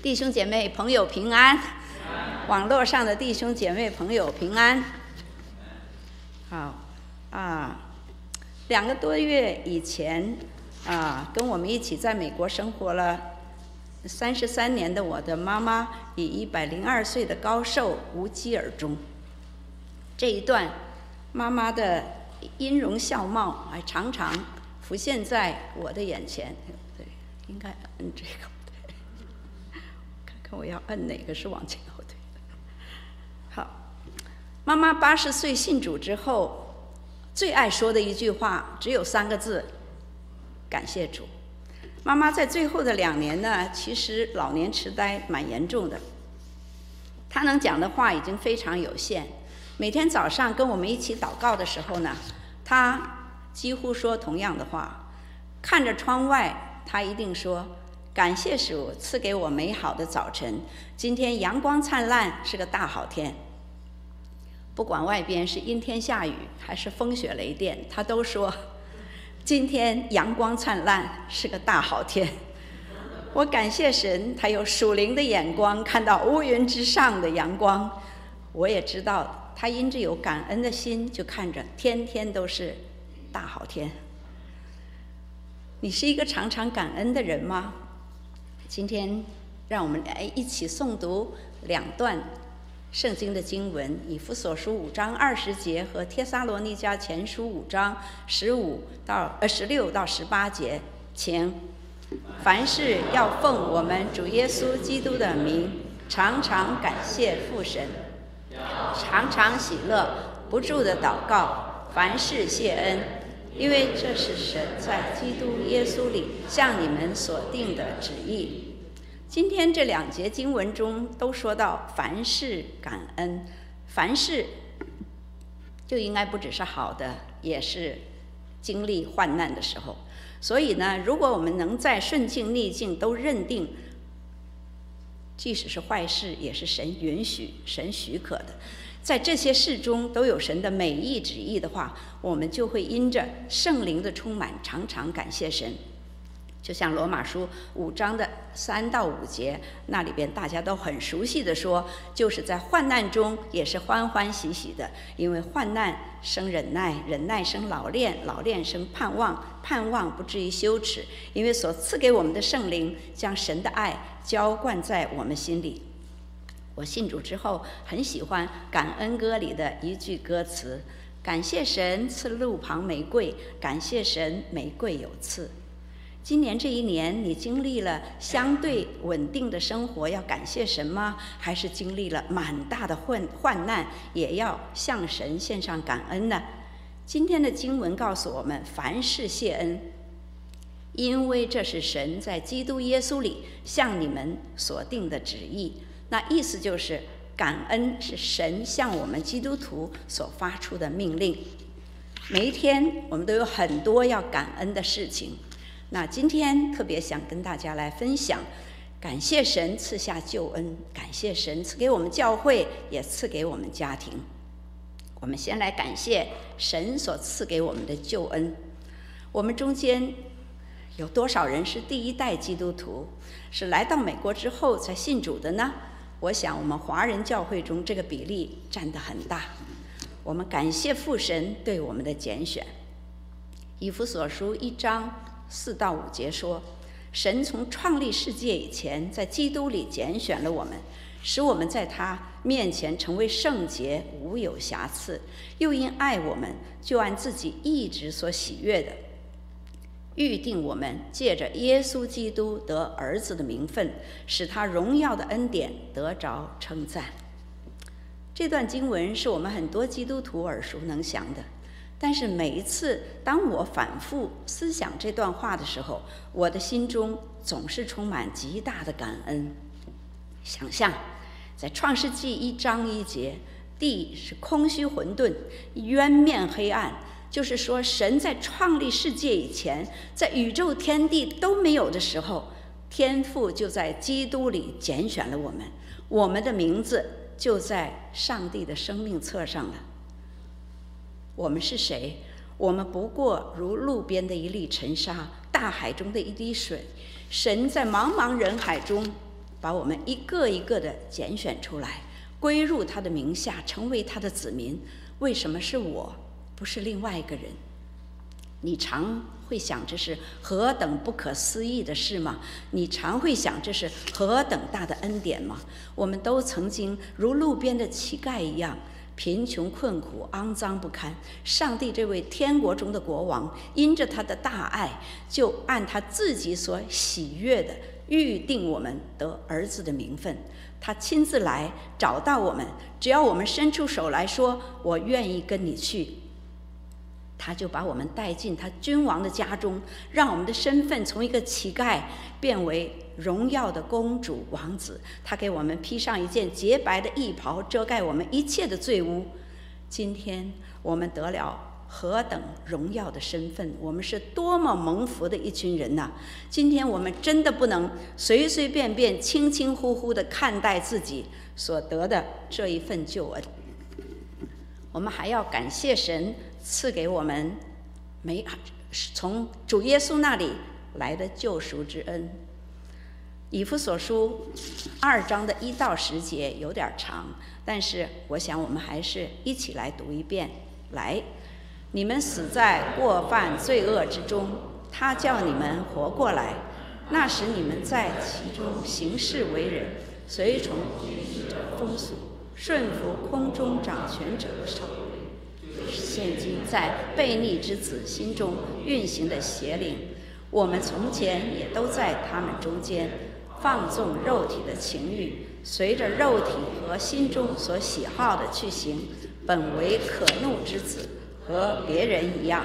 弟兄姐妹、朋友平安，网络上的弟兄姐妹、朋友平安。好，啊，两个多月以前，啊，跟我们一起在美国生活了三十三年的我的妈妈，以一百零二岁的高寿无疾而终。这一段妈妈的音容笑貌，还常常浮现在我的眼前。对，应该摁这个。我要摁哪个是往前后退。好，妈妈八十岁信主之后，最爱说的一句话只有三个字：感谢主。妈妈在最后的两年呢，其实老年痴呆蛮严重的，她能讲的话已经非常有限。每天早上跟我们一起祷告的时候呢，她几乎说同样的话。看着窗外，她一定说。感谢主赐给我美好的早晨，今天阳光灿烂，是个大好天。不管外边是阴天下雨还是风雪雷电，他都说今天阳光灿烂，是个大好天。我感谢神，他有属灵的眼光，看到乌云之上的阳光。我也知道，他因着有感恩的心，就看着天天都是大好天。你是一个常常感恩的人吗？今天，让我们来一起诵读两段圣经的经文：以弗所书五章二十节和帖撒罗尼迦前书五章十五到呃十六到十八节。请，凡事要奉我们主耶稣基督的名，常常感谢父神，常常喜乐，不住的祷告，凡事谢恩，因为这是神在基督耶稣里向你们所定的旨意。今天这两节经文中都说到凡事感恩，凡事就应该不只是好的，也是经历患难的时候。所以呢，如果我们能在顺境逆境都认定，即使是坏事也是神允许、神许可的，在这些事中都有神的美意旨意的话，我们就会因着圣灵的充满，常常感谢神。就像罗马书五章的三到五节，那里边大家都很熟悉的说，就是在患难中也是欢欢喜喜的，因为患难生忍耐，忍耐生老练，老练生盼望，盼望不至于羞耻，因为所赐给我们的圣灵将神的爱浇灌在我们心里。我信主之后，很喜欢感恩歌里的一句歌词：感谢神赐路旁玫瑰，感谢神玫瑰有刺。今年这一年，你经历了相对稳定的生活，要感谢神吗？还是经历了蛮大的患患难，也要向神献上感恩呢？今天的经文告诉我们：凡事谢恩，因为这是神在基督耶稣里向你们所定的旨意。那意思就是，感恩是神向我们基督徒所发出的命令。每一天，我们都有很多要感恩的事情。那今天特别想跟大家来分享，感谢神赐下救恩，感谢神赐给我们教会，也赐给我们家庭。我们先来感谢神所赐给我们的救恩。我们中间有多少人是第一代基督徒，是来到美国之后才信主的呢？我想我们华人教会中这个比例占得很大。我们感谢父神对我们的拣选。以弗所书一章。四到五节说，神从创立世界以前，在基督里拣选了我们，使我们在他面前成为圣洁，无有瑕疵；又因爱我们，就按自己意志所喜悦的，预定我们借着耶稣基督得儿子的名分，使他荣耀的恩典得着称赞。这段经文是我们很多基督徒耳熟能详的。但是每一次当我反复思想这段话的时候，我的心中总是充满极大的感恩。想象，在创世纪一章一节，地是空虚混沌，渊面黑暗，就是说，神在创立世界以前，在宇宙天地都没有的时候，天父就在基督里拣选了我们，我们的名字就在上帝的生命册上了。我们是谁？我们不过如路边的一粒尘沙，大海中的一滴水。神在茫茫人海中把我们一个一个的拣选出来，归入他的名下，成为他的子民。为什么是我，不是另外一个人？你常会想这是何等不可思议的事吗？你常会想这是何等大的恩典吗？我们都曾经如路边的乞丐一样，贫穷困苦、肮脏不堪。上帝这位天国中的国王，因着他的大爱，就按他自己所喜悦的预定我们得儿子的名分。他亲自来找到我们，只要我们伸出手来说：“我愿意跟你去。”他就把我们带进他君王的家中，让我们的身份从一个乞丐变为荣耀的公主王子。他给我们披上一件洁白的衣袍，遮盖我们一切的罪污。今天我们得了。何等荣耀的身份！我们是多么蒙福的一群人呐！今天我们真的不能随随便便、轻轻忽忽地看待自己所得的这一份救恩。我们还要感谢神赐给我们美从主耶稣那里来的救赎之恩。以弗所书二章的一到十节有点长，但是我想我们还是一起来读一遍，来。你们死在过犯罪恶之中，他叫你们活过来。那时你们在其中行事为人，随从风俗，顺服空中掌权者的手。是现今在悖逆之子心中运行的邪灵，我们从前也都在他们中间，放纵肉体的情欲，随着肉体和心中所喜好的去行，本为可怒之子。和别人一样，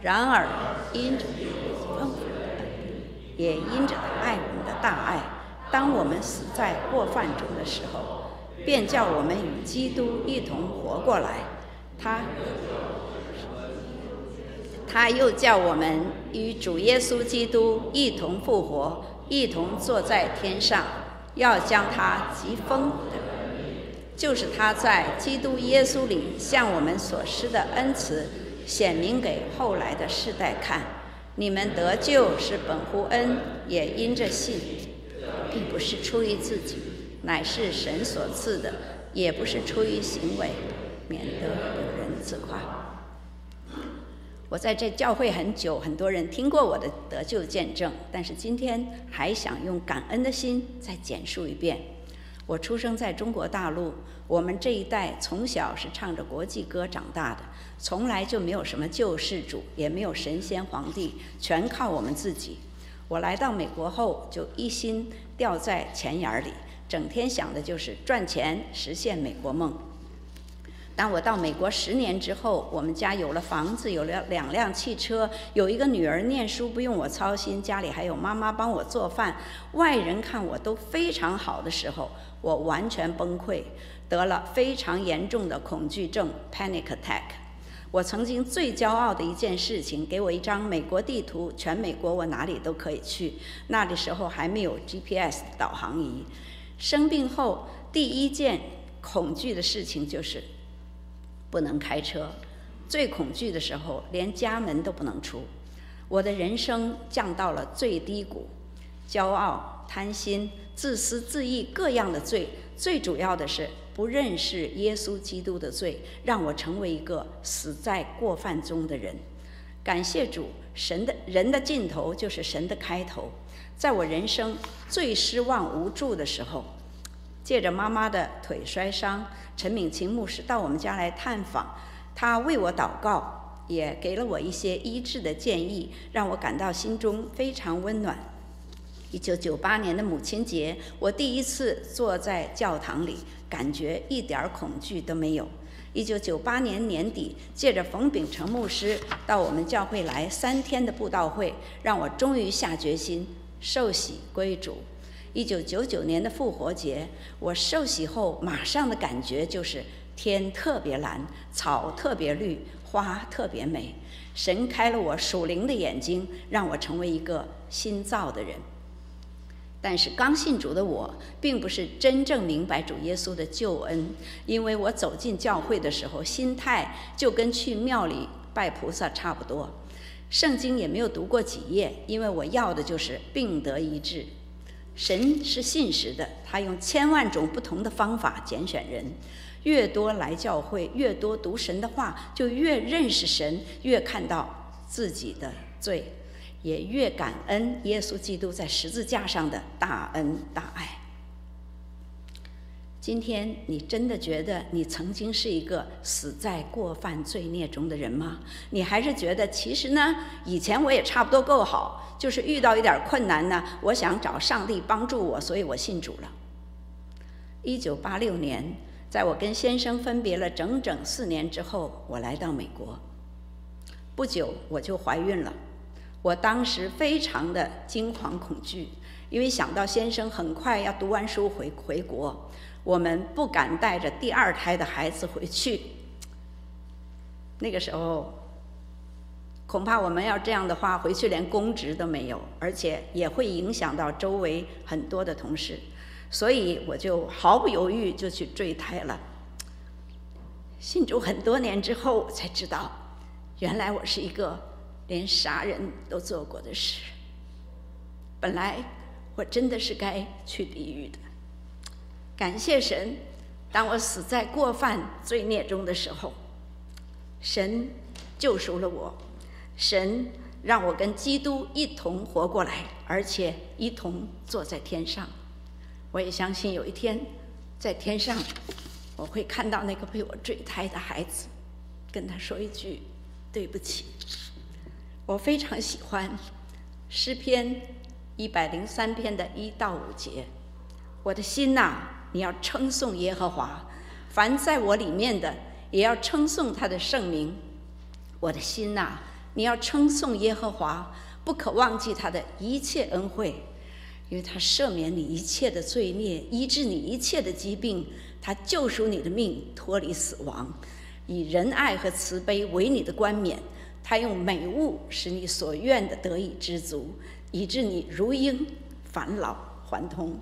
然而因着，也因着爱我们的大爱，当我们死在过犯中的时候，便叫我们与基督一同活过来。他，他又叫我们与主耶稣基督一同复活，一同坐在天上，要将他疾风。就是他在基督耶稣里向我们所施的恩慈，显明给后来的世代看。你们得救是本乎恩，也因着信，并不是出于自己，乃是神所赐的；也不是出于行为，免得有人自夸。我在这教会很久，很多人听过我的得救见证，但是今天还想用感恩的心再简述一遍。我出生在中国大陆，我们这一代从小是唱着国际歌长大的，从来就没有什么救世主，也没有神仙皇帝，全靠我们自己。我来到美国后，就一心掉在钱眼里，整天想的就是赚钱，实现美国梦。当我到美国十年之后，我们家有了房子，有了两辆汽车，有一个女儿念书不用我操心，家里还有妈妈帮我做饭，外人看我都非常好的时候。我完全崩溃，得了非常严重的恐惧症 （panic attack）。我曾经最骄傲的一件事情，给我一张美国地图，全美国我哪里都可以去。那个时候还没有 GPS 导航仪。生病后第一件恐惧的事情就是不能开车。最恐惧的时候，连家门都不能出。我的人生降到了最低谷，骄傲、贪心。自私自义各样的罪，最主要的是不认识耶稣基督的罪，让我成为一个死在过犯中的人。感谢主，神的人的尽头就是神的开头。在我人生最失望无助的时候，借着妈妈的腿摔伤，陈敏琴牧师到我们家来探访，他为我祷告，也给了我一些医治的建议，让我感到心中非常温暖。一九九八年的母亲节，我第一次坐在教堂里，感觉一点恐惧都没有。一九九八年年底，借着冯秉成牧师到我们教会来三天的布道会，让我终于下决心受洗归主。一九九九年的复活节，我受洗后马上的感觉就是天特别蓝，草特别绿，花特别美。神开了我属灵的眼睛，让我成为一个新造的人。但是刚信主的我，并不是真正明白主耶稣的救恩，因为我走进教会的时候，心态就跟去庙里拜菩萨差不多，圣经也没有读过几页，因为我要的就是病得医治。神是信实的，他用千万种不同的方法拣选人。越多来教会，越多读神的话，就越认识神，越看到自己的罪，也越感恩耶稣基督在十字架上的大恩大爱。今天你真的觉得你曾经是一个死在过犯罪孽中的人吗？你还是觉得其实呢，以前我也差不多够好，就是遇到一点困难呢，我想找上帝帮助我，所以我信主了。一九八六年，在我跟先生分别了整整四年之后，我来到美国。不久我就怀孕了，我当时非常的惊惶恐惧，因为想到先生很快要读完书回回国。我们不敢带着第二胎的孩子回去。那个时候，恐怕我们要这样的话，回去连公职都没有，而且也会影响到周围很多的同事。所以我就毫不犹豫就去坠胎了。信主很多年之后，我才知道，原来我是一个连杀人都做过的事。本来我真的是该去地狱的。感谢神，当我死在过犯罪孽中的时候，神救赎了我，神让我跟基督一同活过来，而且一同坐在天上。我也相信有一天，在天上，我会看到那个被我坠胎的孩子，跟他说一句对不起。我非常喜欢诗篇一百零三篇的一到五节，我的心呐。你要称颂耶和华，凡在我里面的，也要称颂他的圣名。我的心呐，你要称颂耶和华，不可忘记他的一切恩惠，因为他赦免你一切的罪孽，医治你一切的疾病，他救赎你的命，脱离死亡，以仁爱和慈悲为你的冠冕。他用美物使你所愿的得以知足，以致你如鹰返老还童。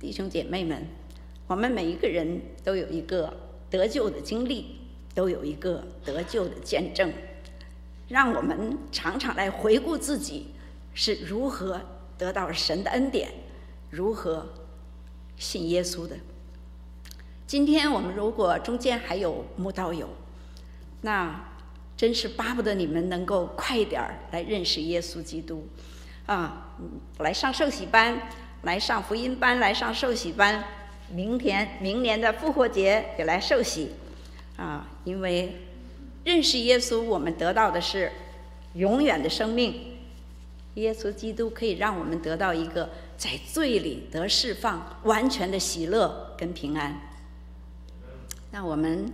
弟兄姐妹们，我们每一个人都有一个得救的经历，都有一个得救的见证，让我们常常来回顾自己是如何得到神的恩典，如何信耶稣的。今天我们如果中间还有慕道友，那真是巴不得你们能够快一点儿来认识耶稣基督，啊，来上受洗班。来上福音班，来上受洗班，明天明年的复活节也来受洗，啊，因为认识耶稣，我们得到的是永远的生命。耶稣基督可以让我们得到一个在罪里得释放、完全的喜乐跟平安。那我们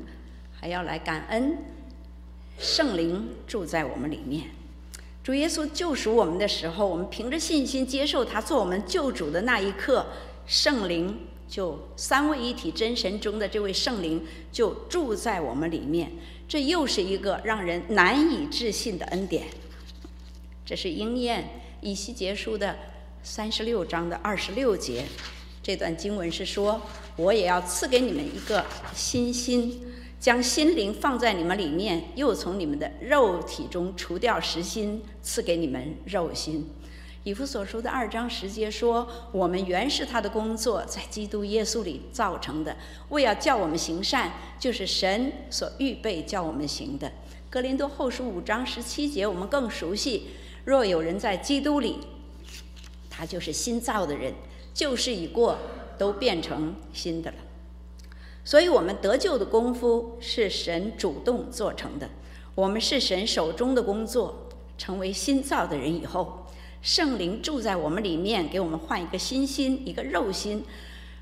还要来感恩圣灵住在我们里面。主耶稣救赎我们的时候，我们凭着信心接受他做我们救主的那一刻，圣灵就三位一体真神中的这位圣灵就住在我们里面。这又是一个让人难以置信的恩典。这是应验以西结书的三十六章的二十六节，这段经文是说：“我也要赐给你们一个新心。”将心灵放在你们里面，又从你们的肉体中除掉实心，赐给你们肉心。以弗所书的二章十节说：“我们原是他的工作，在基督耶稣里造成的，为要叫我们行善，就是神所预备叫我们行的。”格林多后书五章十七节我们更熟悉：“若有人在基督里，他就是新造的人，旧事已过，都变成新的了。”所以，我们得救的功夫是神主动做成的。我们是神手中的工作，成为新造的人以后，圣灵住在我们里面，给我们换一个新心，一个肉心，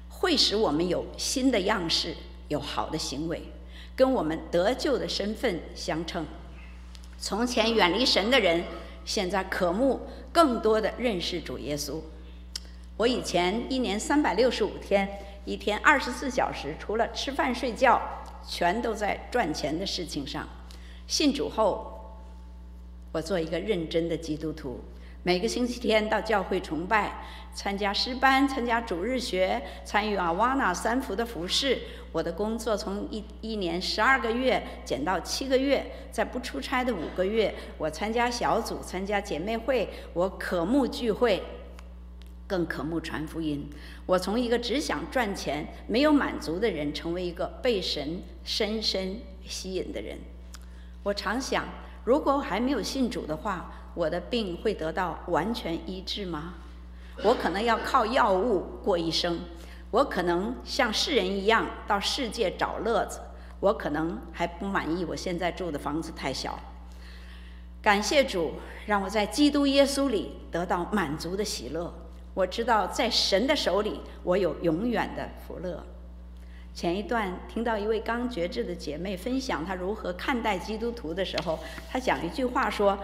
会使我们有新的样式，有好的行为，跟我们得救的身份相称。从前远离神的人，现在渴慕更多的认识主耶稣。我以前一年三百六十五天。一天二十四小时，除了吃饭睡觉，全都在赚钱的事情上。信主后，我做一个认真的基督徒，每个星期天到教会崇拜，参加诗班，参加主日学，参与阿瓦纳三福的服饰。我的工作从一一年十二个月减到七个月，在不出差的五个月，我参加小组，参加姐妹会，我渴慕聚会。更渴慕传福音。我从一个只想赚钱、没有满足的人，成为一个被神深深吸引的人。我常想，如果我还没有信主的话，我的病会得到完全医治吗？我可能要靠药物过一生，我可能像世人一样到世界找乐子，我可能还不满意我现在住的房子太小。感谢主，让我在基督耶稣里得到满足的喜乐。我知道在神的手里，我有永远的福乐。前一段听到一位刚觉志的姐妹分享她如何看待基督徒的时候，她讲一句话说。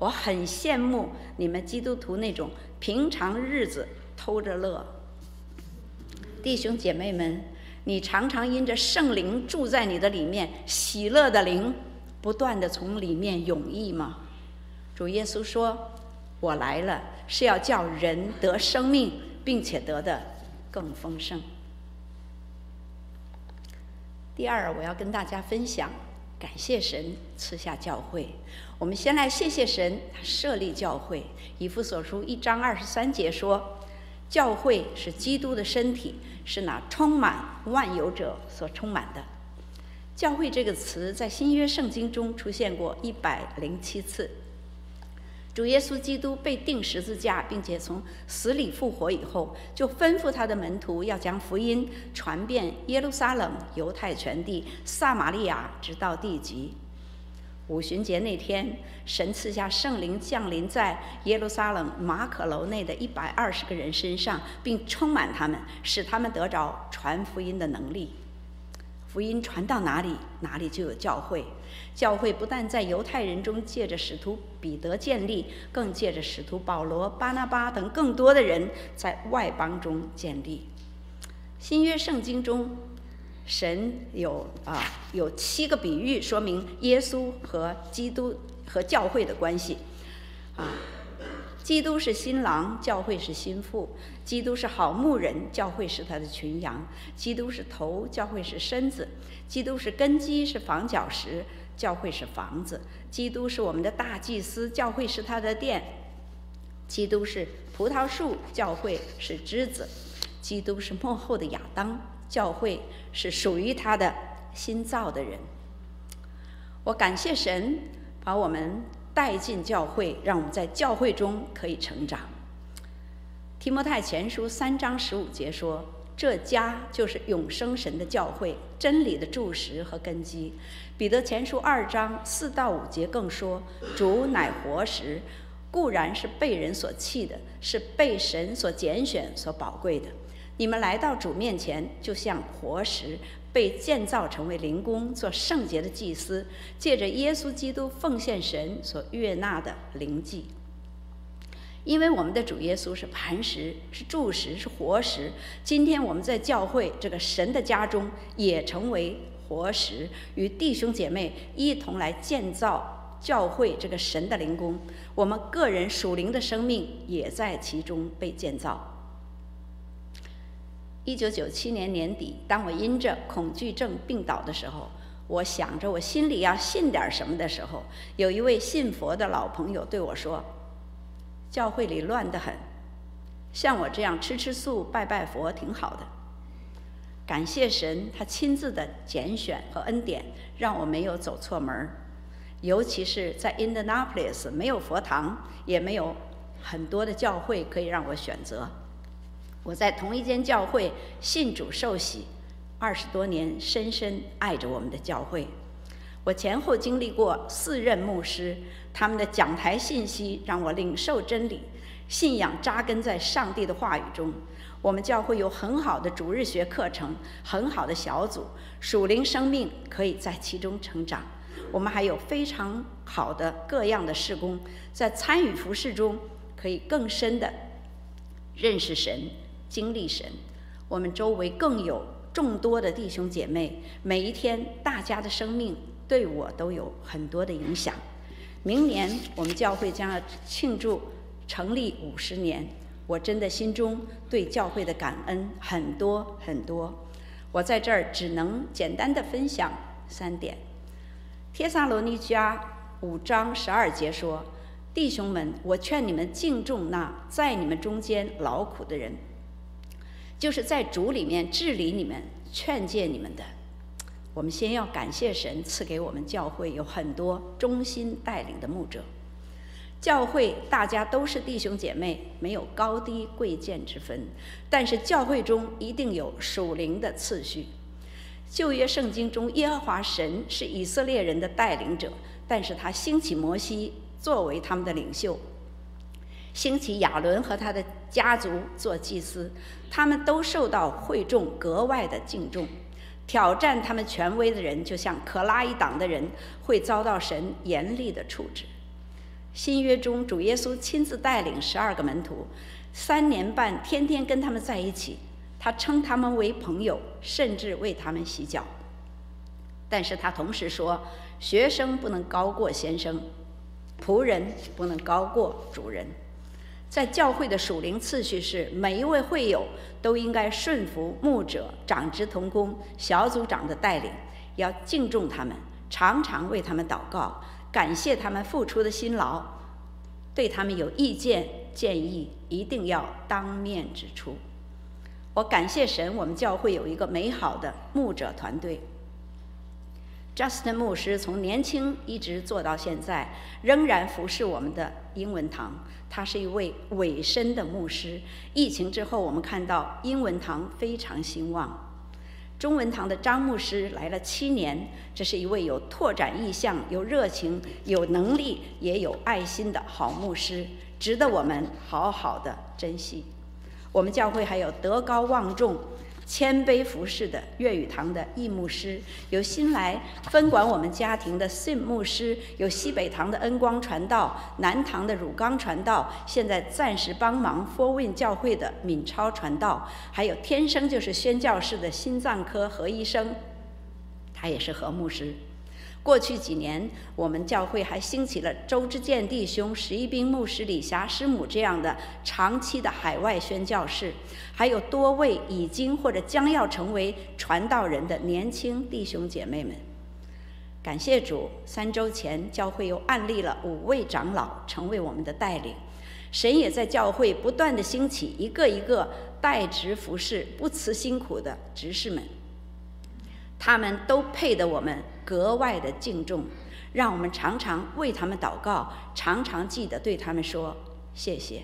我很羡慕你们基督徒那种平常日子偷着乐，弟兄姐妹们，你常常因着圣灵住在你的里面，喜乐的灵不断的从里面涌溢吗？主耶稣说：“我来了，是要叫人得生命，并且得的更丰盛。”第二，我要跟大家分享。感谢神赐下教会。我们先来谢谢神，设立教会。以弗所书一章二十三节说：“教会是基督的身体，是那充满万有者所充满的。”教会这个词在新约圣经中出现过一百零七次。主耶稣基督被钉十字架，并且从死里复活以后，就吩咐他的门徒要将福音传遍耶路撒冷、犹太全地、撒玛利亚，直到地极。五旬节那天，神赐下圣灵降临在耶路撒冷马可楼内的一百二十个人身上，并充满他们，使他们得着传福音的能力。福音传到哪里，哪里就有教会。教会不但在犹太人中借着使徒彼得建立，更借着使徒保罗、巴拿巴等更多的人在外邦中建立。新约圣经中，神有啊有七个比喻说明耶稣和基督和教会的关系，啊。基督是新郎，教会是心腹；基督是好牧人，教会是他的群羊；基督是头，教会是身子；基督是根基，是房角石，教会是房子；基督是我们的大祭司，教会是他的殿；基督是葡萄树，教会是枝子；基督是幕后的亚当，教会是属于他的新造的人。我感谢神，把我们。带进教会，让我们在教会中可以成长。提摩太前书三章十五节说：“这家就是永生神的教会，真理的柱石和根基。”彼得前书二章四到五节更说：“主乃活石，固然是被人所弃的，是被神所拣选、所宝贵的。你们来到主面前，就像活石。”被建造成为灵宫，做圣洁的祭司，借着耶稣基督奉献神所悦纳的灵祭。因为我们的主耶稣是磐石，是柱石，是活石。今天我们在教会这个神的家中，也成为活石，与弟兄姐妹一同来建造教会这个神的灵宫。我们个人属灵的生命也在其中被建造。一九九七年年底，当我因着恐惧症病倒的时候，我想着我心里要信点什么的时候，有一位信佛的老朋友对我说：“教会里乱得很，像我这样吃吃素、拜拜佛挺好的。”感谢神，他亲自的拣选和恩典，让我没有走错门儿。尤其是在 Indianapolis，没有佛堂，也没有很多的教会可以让我选择。我在同一间教会信主受洗二十多年，深深爱着我们的教会。我前后经历过四任牧师，他们的讲台信息让我领受真理，信仰扎根在上帝的话语中。我们教会有很好的主日学课程，很好的小组，属灵生命可以在其中成长。我们还有非常好的各样的事工，在参与服饰中可以更深的认识神。经历神，我们周围更有众多的弟兄姐妹，每一天大家的生命对我都有很多的影响。明年我们教会将要庆祝成立五十年，我真的心中对教会的感恩很多很多。我在这儿只能简单的分享三点。帖撒罗尼迦五章十二节说：“弟兄们，我劝你们敬重那在你们中间劳苦的人，就是在主里面治理你们、劝诫你们的。我们先要感谢神赐给我们教会有很多忠心带领的牧者。教会大家都是弟兄姐妹，没有高低贵贱之分，但是教会中一定有属灵的次序。旧约圣经中，耶和华神是以色列人的带领者，但是他兴起摩西作为他们的领袖，兴起亚伦和他的家族做祭司，他们都受到会众格外的敬重。挑战他们权威的人，就像可拉一党的人，会遭到神严厉的处置。新约中，主耶稣亲自带领十二个门徒，三年半天天跟他们在一起。他称他们为朋友，甚至为他们洗脚。但是他同时说，学生不能高过先生，仆人不能高过主人。在教会的属灵次序是，每一位会友都应该顺服牧者、长职同工、小组长的带领，要敬重他们，常常为他们祷告，感谢他们付出的辛劳。对他们有意见建议，一定要当面指出。我感谢神，我们教会有一个美好的牧者团队。Justin 牧师从年轻一直做到现在，仍然服侍我们的英文堂。他是一位委身的牧师。疫情之后，我们看到英文堂非常兴旺。中文堂的张牧师来了七年，这是一位有拓展意向、有热情、有能力也有爱心的好牧师，值得我们好好的珍惜。我们教会还有德高望重、谦卑服侍的粤语堂的易牧师，有新来分管我们家庭的信牧师，有西北堂的恩光传道、南堂的汝刚传道，现在暂时帮忙 For Win 教会的敏超传道，还有天生就是宣教士的心脏科何医生，他也是何牧师。过去几年，我们教会还兴起了周之健弟兄、十一兵牧师、李霞师母这样的长期的海外宣教士，还有多位已经或者将要成为传道人的年轻弟兄姐妹们。感谢主，三周前教会又案例了五位长老成为我们的带领，神也在教会不断的兴起一个一个代职服侍、不辞辛苦的执事们。他们都配得我们格外的敬重，让我们常常为他们祷告，常常记得对他们说谢谢。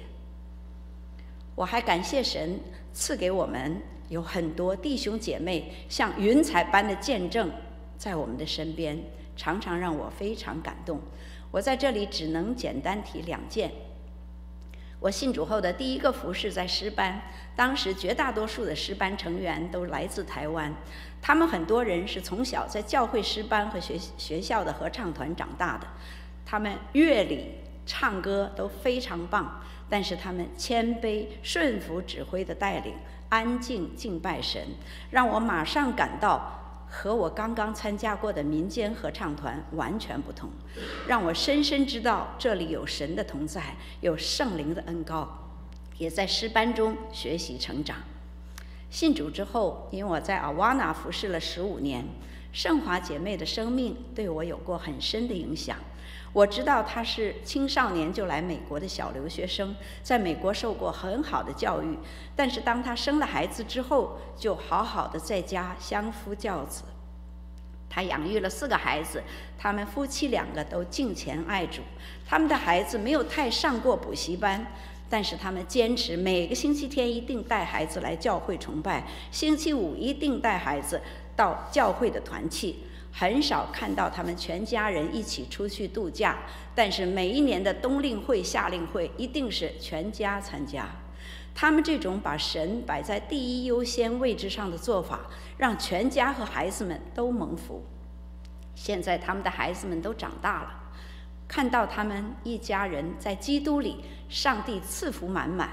我还感谢神赐给我们有很多弟兄姐妹，像云彩般的见证在我们的身边，常常让我非常感动。我在这里只能简单提两件。我信主后的第一个服饰在诗班，当时绝大多数的诗班成员都来自台湾，他们很多人是从小在教会诗班和学学校的合唱团长大的，他们乐理、唱歌都非常棒，但是他们谦卑、顺服指挥的带领，安静敬拜神，让我马上感到。和我刚刚参加过的民间合唱团完全不同，让我深深知道这里有神的同在，有圣灵的恩高，也在诗班中学习成长。信主之后，因为我在阿瓦纳服侍了十五年，圣华姐妹的生命对我有过很深的影响。我知道她是青少年就来美国的小留学生，在美国受过很好的教育，但是当她生了孩子之后，就好好的在家相夫教子。她养育了四个孩子，他们夫妻两个都敬虔爱主。他们的孩子没有太上过补习班，但是他们坚持每个星期天一定带孩子来教会崇拜，星期五一定带孩子到教会的团契。很少看到他们全家人一起出去度假，但是每一年的冬令会、夏令会一定是全家参加。他们这种把神摆在第一优先位置上的做法，让全家和孩子们都蒙福。现在他们的孩子们都长大了，看到他们一家人在基督里，上帝赐福满满。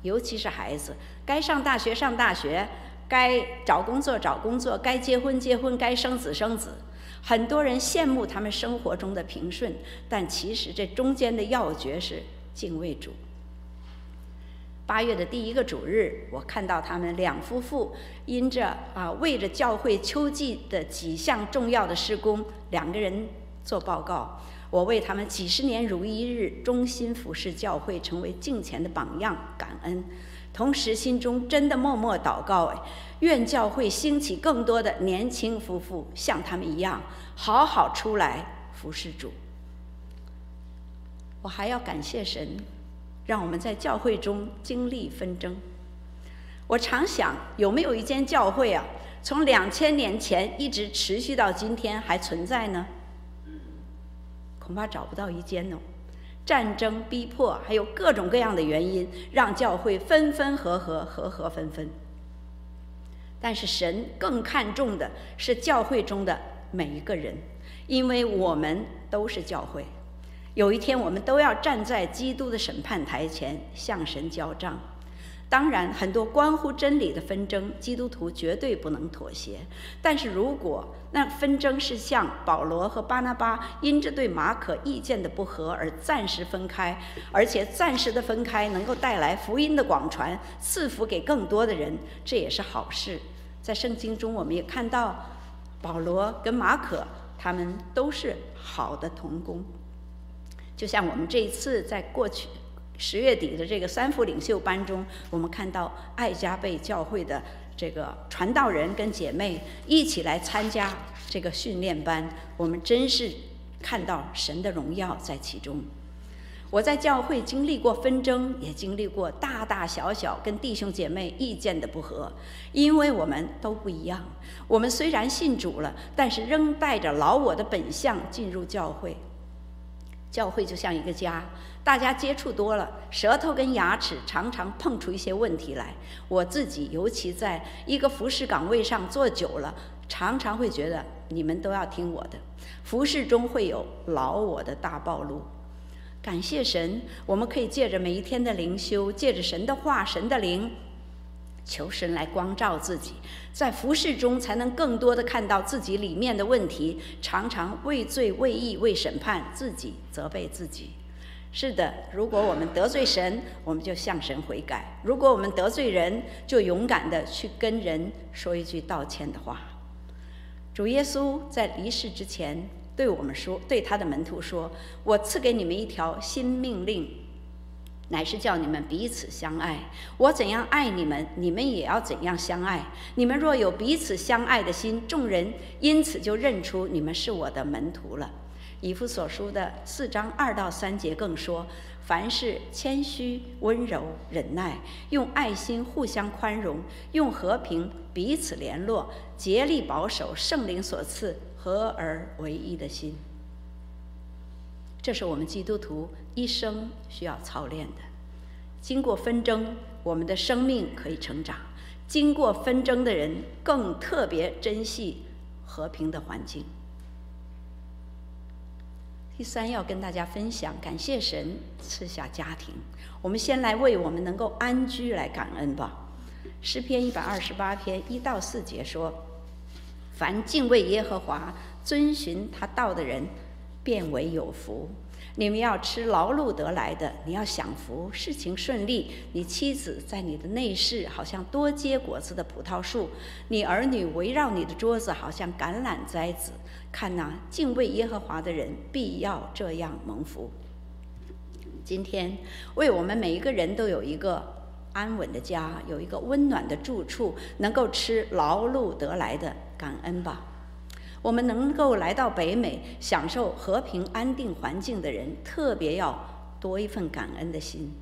尤其是孩子，该上大学上大学。该找工作找工作，该结婚结婚，该生子生子。很多人羡慕他们生活中的平顺，但其实这中间的要诀是敬畏主。八月的第一个主日，我看到他们两夫妇因着啊为着教会秋季的几项重要的施工，两个人做报告。我为他们几十年如一日忠心服侍教会，成为敬虔的榜样，感恩。同时，心中真的默默祷告：愿教会兴起更多的年轻夫妇，像他们一样，好好出来服侍主。我还要感谢神，让我们在教会中经历纷争。我常想，有没有一间教会啊，从两千年前一直持续到今天还存在呢？恐怕找不到一间哦。战争逼迫，还有各种各样的原因，让教会分分合合，合合分分。但是神更看重的是教会中的每一个人，因为我们都是教会。有一天，我们都要站在基督的审判台前，向神交账。当然，很多关乎真理的纷争，基督徒绝对不能妥协。但是如果那纷争是像保罗和巴拿巴因着对马可意见的不合而暂时分开，而且暂时的分开能够带来福音的广传，赐福给更多的人，这也是好事。在圣经中，我们也看到保罗跟马可他们都是好的同工，就像我们这一次在过去。十月底的这个三副领袖班中，我们看到爱加贝教会的这个传道人跟姐妹一起来参加这个训练班，我们真是看到神的荣耀在其中。我在教会经历过纷争，也经历过大大小小跟弟兄姐妹意见的不合，因为我们都不一样。我们虽然信主了，但是仍带着老我的本相进入教会。教会就像一个家。大家接触多了，舌头跟牙齿常常碰出一些问题来。我自己尤其在一个服侍岗位上做久了，常常会觉得你们都要听我的。服侍中会有老我的大暴露。感谢神，我们可以借着每一天的灵修，借着神的话、神的灵，求神来光照自己，在服侍中才能更多的看到自己里面的问题。常常畏罪、畏义、畏审判，自己责备自己。是的，如果我们得罪神，我们就向神悔改；如果我们得罪人，就勇敢的去跟人说一句道歉的话。主耶稣在离世之前对我们说，对他的门徒说：“我赐给你们一条新命令，乃是叫你们彼此相爱。我怎样爱你们，你们也要怎样相爱。你们若有彼此相爱的心，众人因此就认出你们是我的门徒了。”以弗所书的四章二到三节更说：凡事谦虚、温柔、忍耐，用爱心互相宽容，用和平彼此联络，竭力保守圣灵所赐合而为一的心。这是我们基督徒一生需要操练的。经过纷争，我们的生命可以成长；经过纷争的人更特别珍惜和平的环境。第三，要跟大家分享，感谢神赐下家庭。我们先来为我们能够安居来感恩吧。诗篇一百二十八篇一到四节说：“凡敬畏耶和华、遵循他道的人，变为有福。”你们要吃劳碌得来的，你要享福，事情顺利。你妻子在你的内室，好像多结果子的葡萄树；你儿女围绕你的桌子，好像橄榄栽子。看呐，敬畏耶和华的人必要这样蒙福。今天为我们每一个人都有一个安稳的家，有一个温暖的住处，能够吃劳碌得来的，感恩吧。我们能够来到北美享受和平安定环境的人，特别要多一份感恩的心。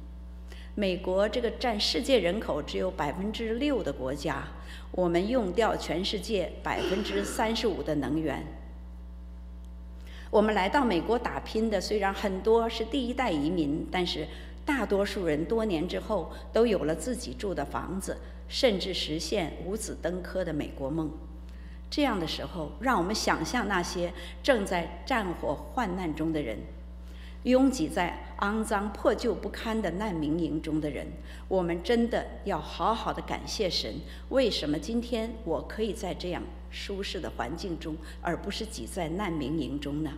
美国这个占世界人口只有百分之六的国家，我们用掉全世界百分之三十五的能源。我们来到美国打拼的，虽然很多是第一代移民，但是大多数人多年之后都有了自己住的房子，甚至实现五子登科的美国梦。这样的时候，让我们想象那些正在战火患难中的人，拥挤在肮脏破旧不堪的难民营中的人。我们真的要好好的感谢神。为什么今天我可以在这样舒适的环境中，而不是挤在难民营中呢？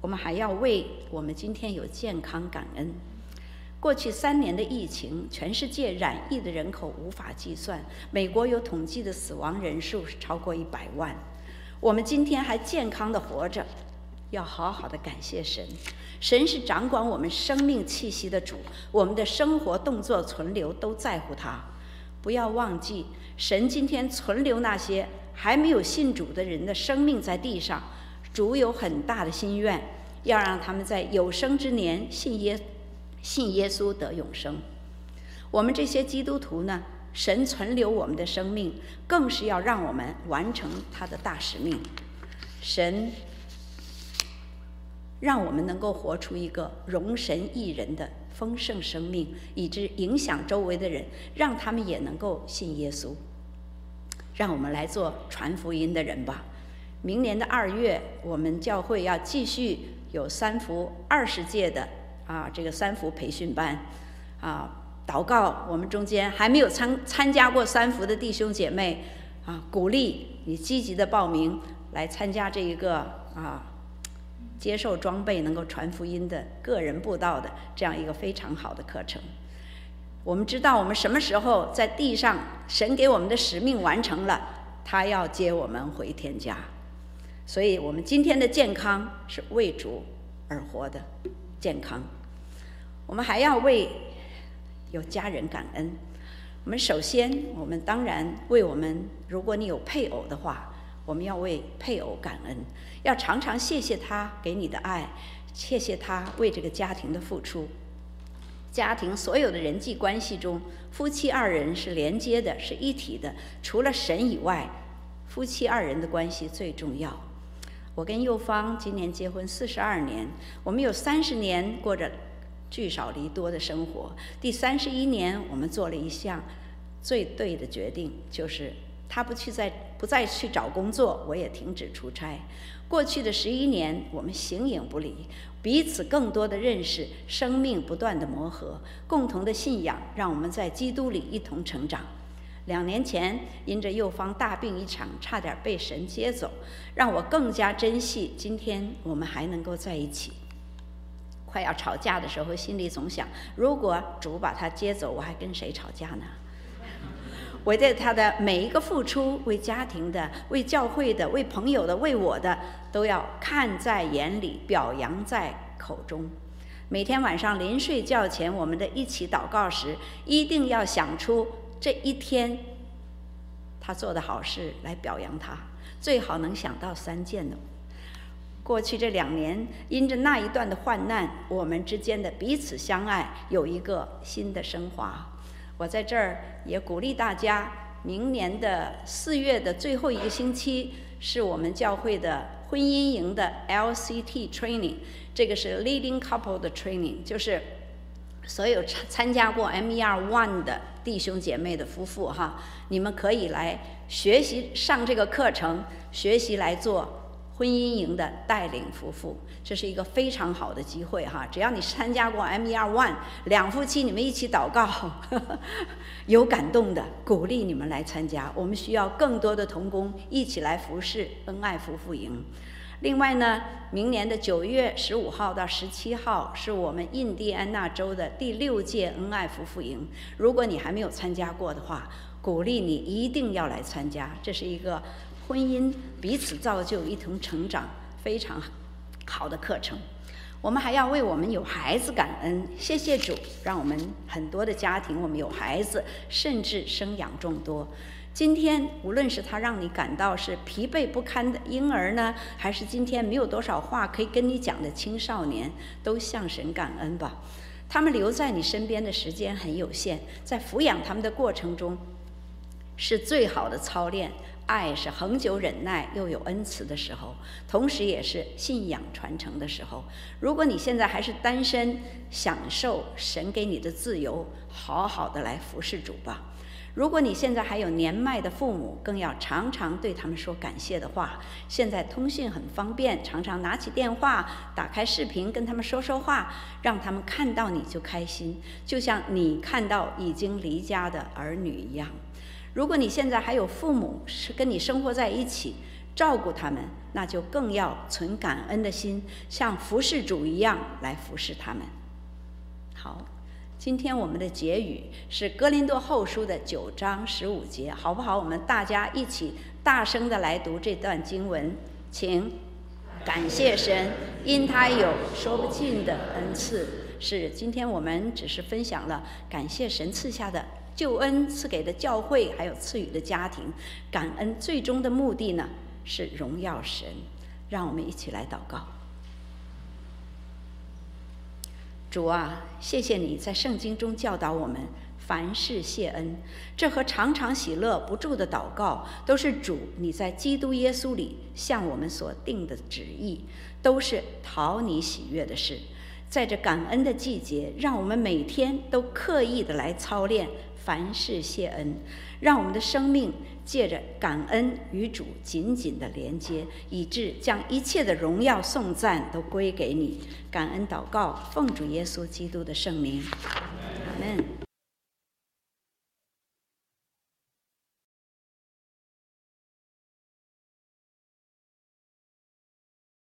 我们还要为我们今天有健康感恩。过去三年的疫情，全世界染疫的人口无法计算。美国有统计的死亡人数是超过一百万。我们今天还健康的活着，要好好的感谢神。神是掌管我们生命气息的主，我们的生活、动作、存留都在乎他。不要忘记，神今天存留那些还没有信主的人的生命在地上，主有很大的心愿，要让他们在有生之年信耶信耶稣得永生。我们这些基督徒呢，神存留我们的生命，更是要让我们完成他的大使命。神。让我们能够活出一个容神益人的丰盛生命，以致影响周围的人，让他们也能够信耶稣。让我们来做传福音的人吧。明年的二月，我们教会要继续有三福二十届的啊这个三福培训班啊。祷告，我们中间还没有参参加过三福的弟兄姐妹啊，鼓励你积极的报名来参加这一个啊。接受装备能够传福音的个人布道的这样一个非常好的课程。我们知道我们什么时候在地上，神给我们的使命完成了，他要接我们回天家。所以，我们今天的健康是为主而活的健康。我们还要为有家人感恩。我们首先，我们当然为我们，如果你有配偶的话。我们要为配偶感恩，要常常谢谢他给你的爱，谢谢他为这个家庭的付出。家庭所有的人际关系中，夫妻二人是连接的，是一体的。除了神以外，夫妻二人的关系最重要。我跟右芳今年结婚四十二年，我们有三十年过着聚少离多的生活。第三十一年，我们做了一项最对的决定，就是。他不去再不再去找工作，我也停止出差。过去的十一年，我们形影不离，彼此更多的认识，生命不断的磨合，共同的信仰让我们在基督里一同成长。两年前，因着右方大病一场，差点被神接走，让我更加珍惜今天我们还能够在一起。快要吵架的时候，心里总想：如果主把他接走，我还跟谁吵架呢？我对他的每一个付出，为家庭的、为教会的、为朋友的、为我的，都要看在眼里，表扬在口中。每天晚上临睡觉前，我们的一起祷告时，一定要想出这一天他做的好事来表扬他，最好能想到三件呢。过去这两年，因着那一段的患难，我们之间的彼此相爱有一个新的升华。我在这儿也鼓励大家，明年的四月的最后一个星期是我们教会的婚姻营的 LCT training，这个是 leading couple 的 training，就是所有参参加过 MER One 的弟兄姐妹的夫妇哈，你们可以来学习上这个课程，学习来做。婚姻营的带领夫妇，这是一个非常好的机会哈！只要你参加过 M 一二 One，两夫妻你们一起祷告，有感动的，鼓励你们来参加。我们需要更多的童工一起来服侍恩爱夫妇营。另外呢，明年的九月十五号到十七号是我们印第安纳州的第六届恩爱夫妇营。如果你还没有参加过的话，鼓励你一定要来参加。这是一个。婚姻彼此造就，一同成长，非常好的课程。我们还要为我们有孩子感恩，谢谢主，让我们很多的家庭，我们有孩子，甚至生养众多。今天，无论是他让你感到是疲惫不堪的婴儿呢，还是今天没有多少话可以跟你讲的青少年，都向神感恩吧。他们留在你身边的时间很有限，在抚养他们的过程中，是最好的操练。爱是恒久忍耐又有恩慈的时候，同时也是信仰传承的时候。如果你现在还是单身，享受神给你的自由，好好的来服侍主吧。如果你现在还有年迈的父母，更要常常对他们说感谢的话。现在通讯很方便，常常拿起电话，打开视频跟他们说说话，让他们看到你就开心，就像你看到已经离家的儿女一样。如果你现在还有父母是跟你生活在一起，照顾他们，那就更要存感恩的心，像服侍主一样来服侍他们。好，今天我们的结语是《格林多后书》的九章十五节，好不好？我们大家一起大声的来读这段经文，请。感谢神，因他有说不尽的恩赐。是，今天我们只是分享了感谢神赐下的救恩，赐给的教会，还有赐予的家庭。感恩最终的目的呢，是荣耀神。让我们一起来祷告。主啊，谢谢你在圣经中教导我们凡事谢恩，这和常常喜乐不住的祷告，都是主你在基督耶稣里向我们所定的旨意，都是讨你喜悦的事。在这感恩的季节，让我们每天都刻意的来操练凡事谢恩，让我们的生命借着感恩与主紧紧的连接，以致将一切的荣耀颂赞都归给你。感恩祷告，奉主耶稣基督的圣名。